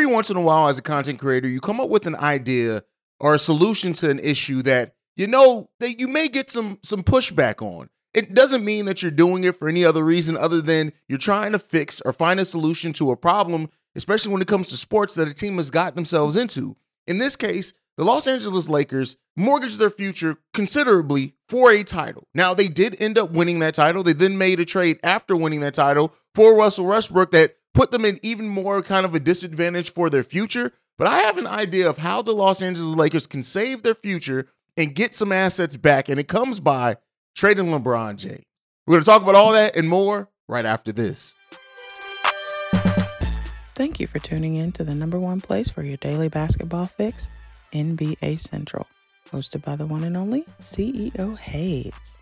every once in a while, as a content creator, you come up with an idea or a solution to an issue that you know that you may get some some pushback on. It doesn't mean that you're doing it for any other reason other than you're trying to fix or find a solution to a problem, especially when it comes to sports that a team has gotten themselves into. In this case, the Los Angeles Lakers mortgaged their future considerably for a title. Now, they did end up winning that title. They then made a trade after winning that title for Russell Westbrook that put them in even more kind of a disadvantage for their future. But I have an idea of how the Los Angeles Lakers can save their future and get some assets back. And it comes by trading LeBron James. We're going to talk about all that and more right after this. Thank you for tuning in to the number one place for your daily basketball fix, NBA Central, hosted by the one and only CEO Haize.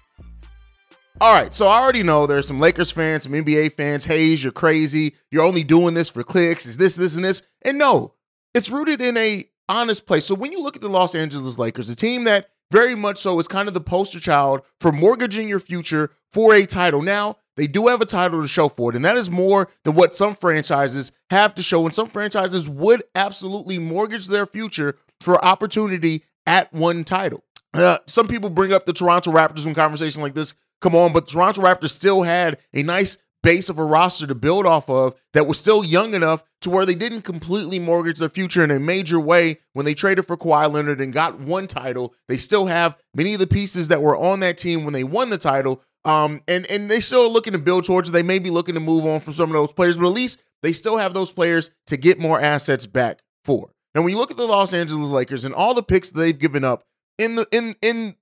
All right, so I already know there's some Lakers fans, some NBA fans. Haize, you're crazy. You're only doing this for clicks. Is this, this, and this? And no, it's rooted in a honest place. So when you look at the Los Angeles Lakers, a team that very much so is kind of the poster child for mortgaging your future for a title. Now, they do have a title to show for it, and that is more than what some franchises have to show. And some franchises would absolutely mortgage their future for opportunity at one title. Uh, some people bring up the Toronto Raptors in conversation like this come on, but Toronto Raptors still had a nice base of a roster to build off of that was still young enough to where they didn't completely mortgage their future in a major way when they traded for Kawhi Leonard and got one title. They still have many of the pieces that were on that team when they won the title. Um, and and they still looking to build towards it. They may be looking to move on from some of those players, but at least they still have those players to get more assets back for. And when you look at the Los Angeles Lakers and all the picks that they've given up in the in in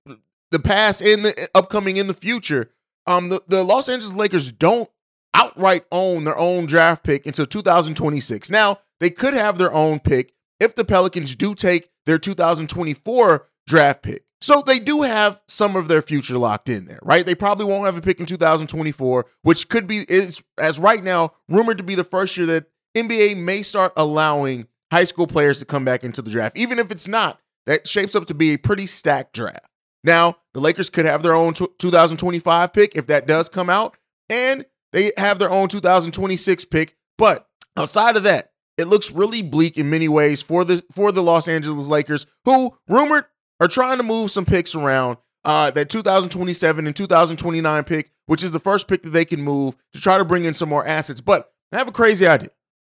the past and the upcoming in the future, um, the, the Los Angeles Lakers don't outright own their own draft pick until 2026. Now, they could have their own pick if the Pelicans do take their 2024 draft pick. So they do have some of their future locked in there, right? They probably won't have a pick in 2024, which could be is as right now rumored to be the first year that NBA may start allowing high school players to come back into the draft. Even if it's not, that shapes up to be a pretty stacked draft. Now, the Lakers could have their own 2025 pick if that does come out, and they have their own 2026 pick. But outside of that, it looks really bleak in many ways for the for the Los Angeles Lakers, who rumored are trying to move some picks around. Uh, that 2027 and 2029 pick, which is the first pick that they can move to try to bring in some more assets. But I have a crazy idea.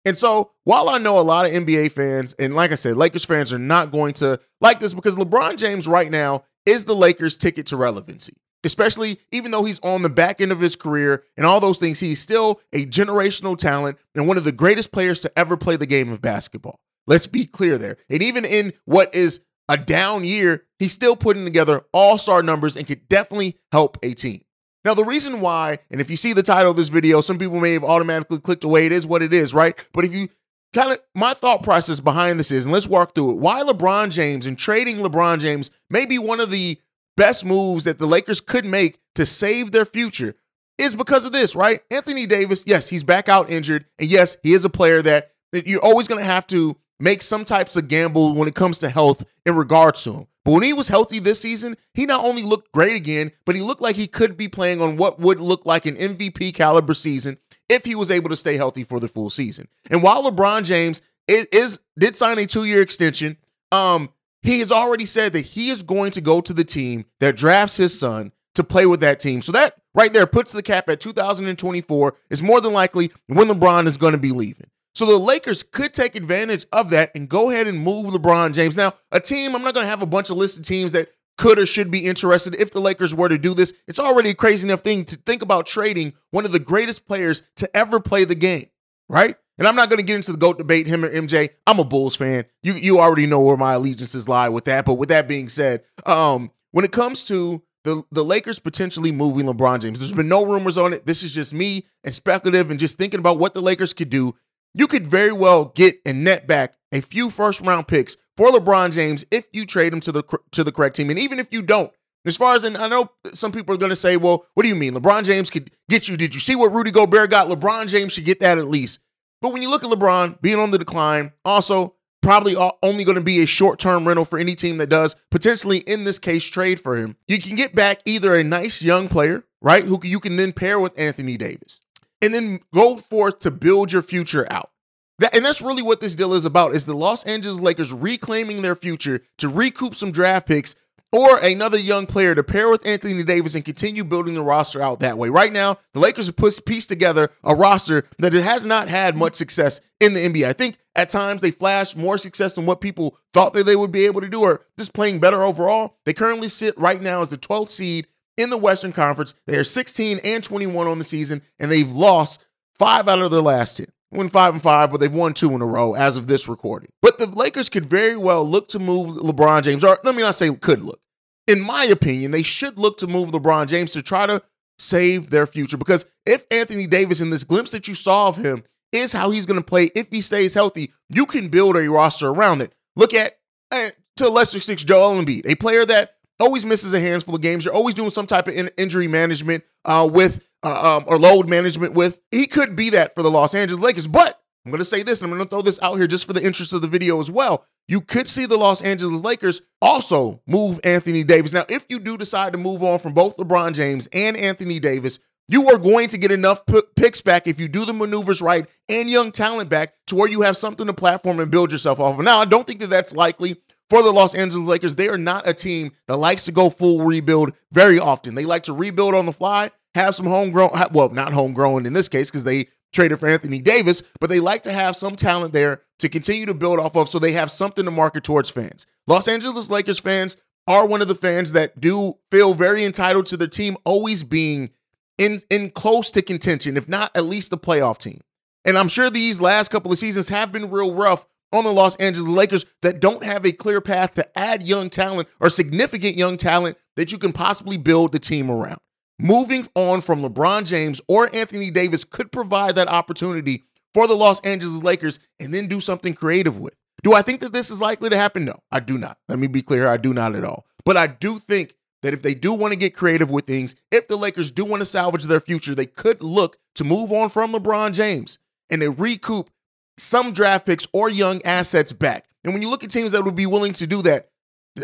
And so, while I know a lot of NBA fans, and like I said, Lakers fans are not going to like this because LeBron James right now is the Lakers' ticket to relevancy. Especially even though he's on the back end of his career and all those things, he's still a generational talent and one of the greatest players to ever play the game of basketball. Let's be clear there. And even in what is a down year, he's still putting together all star numbers and could definitely help a team. Now, the reason why, and if you see the title of this video, some people may have automatically clicked away. It is what it is, right? But if you kind of my thought process behind this is, and let's walk through it. Why LeBron James and trading LeBron James may be one of the best moves that the Lakers could make to save their future is because of this, right? Anthony Davis, yes, he's back out injured. And yes, he is a player that, that you're always going to have to make some types of gamble when it comes to health in regards to him. But when he was healthy this season, he not only looked great again, but he looked like he could be playing on what would look like an MVP caliber season if he was able to stay healthy for the full season. And while LeBron James is, is did sign a two year extension, um, he has already said that he is going to go to the team that drafts his son to play with that team. So that right there puts the cap at 2024 is more than likely when LeBron is going to be leaving. So the Lakers could take advantage of that and go ahead and move LeBron James. Now, a team, I'm not going to have a bunch of listed teams that could or should be interested if the Lakers were to do this. It's already a crazy enough thing to think about trading one of the greatest players to ever play the game, right? And I'm not going to get into the GOAT debate, him or MJ. I'm a Bulls fan. You you already know where my allegiances lie with that. But with that being said, um, when it comes to the, the Lakers potentially moving LeBron James, there's been no rumors on it. This is just me and speculative and just thinking about what the Lakers could do. You could very well get and net back a few first round picks for LeBron James if you trade him to the to the correct team. And even if you don't, as far as I know some people are going to say, well, what do you mean? LeBron James could get you. Did you see what Rudy Gobert got? LeBron James should get that at least. But when you look at LeBron being on the decline, also probably only going to be a short term rental for any team that does potentially, in this case, trade for him. You can get back either a nice young player, right, who you can then pair with Anthony Davis, and then go forth to build your future out. That, and that's really what this deal is about is the Los Angeles Lakers reclaiming their future to recoup some draft picks or another young player to pair with Anthony Davis and continue building the roster out that way. Right now, the Lakers have put pieced together a roster that has not had much success in the NBA. I think at times they flashed more success than what people thought that they would be able to do, or just playing better overall. They currently sit right now as the 12th seed in the Western Conference. They are 16 and 21 on the season, and they've lost five out of their last 10 win five and five, but they've won two in a row as of this recording. But the Lakers could very well look to move LeBron James, or let me not say could look. In my opinion, they should look to move LeBron James to try to save their future. Because if Anthony Davis, in this glimpse that you saw of him, is how he's going to play if he stays healthy, you can build a roster around it. Look at, uh, to lesser six, Joel Embiid, a player that always misses a handful of games. You're always doing some type of in- injury management uh, with uh, um, or load management with. He could be that for the Los Angeles Lakers. But I'm going to say this, and I'm going to throw this out here just for the interest of the video as well. You could see the Los Angeles Lakers also move Anthony Davis. Now, if you do decide to move on from both LeBron James and Anthony Davis, you are going to get enough p- picks back if you do the maneuvers right and young talent back to where you have something to platform and build yourself off of. Now, I don't think that that's likely for the Los Angeles Lakers. They are not a team that likes to go full rebuild very often. They like to rebuild on the fly have some homegrown, well, not homegrown in this case because they traded for Anthony Davis, but they like to have some talent there to continue to build off of so they have something to market towards fans. Los Angeles Lakers fans are one of the fans that do feel very entitled to their team always being in in close to contention, if not at least a playoff team. And I'm sure these last couple of seasons have been real rough on the Los Angeles Lakers that don't have a clear path to add young talent or significant young talent that you can possibly build the team around. Moving on from LeBron James or Anthony Davis could provide that opportunity for the Los Angeles Lakers and then do something creative with. Do I think that this is likely to happen? No, I do not. Let me be clear, I do not at all. But I do think that if they do want to get creative with things, if the Lakers do want to salvage their future, they could look to move on from LeBron James and they recoup some draft picks or young assets back. And when you look at teams that would be willing to do that,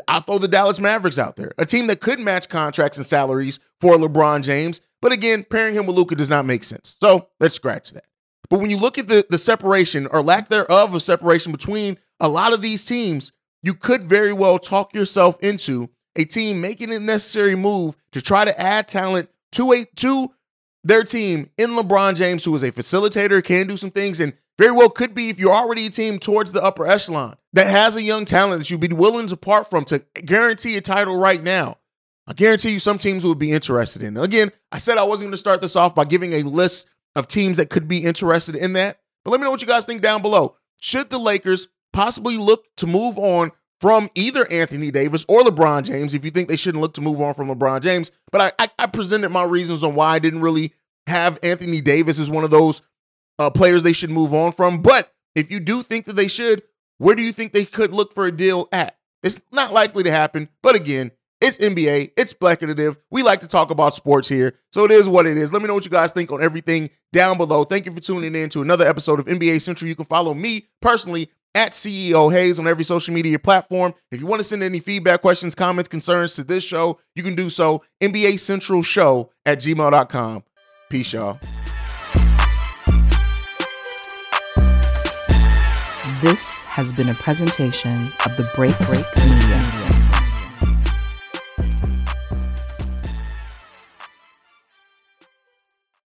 I'll throw the Dallas Mavericks out there, a team that could match contracts and salaries for LeBron James. But again, pairing him with Luka does not make sense. So let's scratch that. But when you look at the, the separation or lack thereof of separation between a lot of these teams, you could very well talk yourself into a team making a necessary move to try to add talent to a to their team in LeBron James, who is a facilitator, can do some things, and very well could be if you're already a team towards the upper echelon that has a young talent that you'd be willing to part from to guarantee a title right now. I guarantee you some teams would be interested in. Again, I said I wasn't going to start this off by giving a list of teams that could be interested in that. But let me know what you guys think down below. Should the Lakers possibly look to move on from either Anthony Davis or LeBron James if you think they shouldn't look to move on from LeBron James? But I, I, I presented my reasons on why I didn't really have Anthony Davis as one of those uh, players they should move on from. But if you do think that they should, where do you think they could look for a deal at? It's not likely to happen. But again, it's NBA. It's speculative. We like to talk about sports here. So it is what it is. Let me know what you guys think on everything down below. Thank you for tuning in to another episode of NBA Central. You can follow me personally at CEO Haize on every social media platform. If you want to send any feedback, questions, comments, concerns to this show, you can do so. NBA Central Show at gmail.com. Peace, y'all. This has been a presentation of the Break Break Media.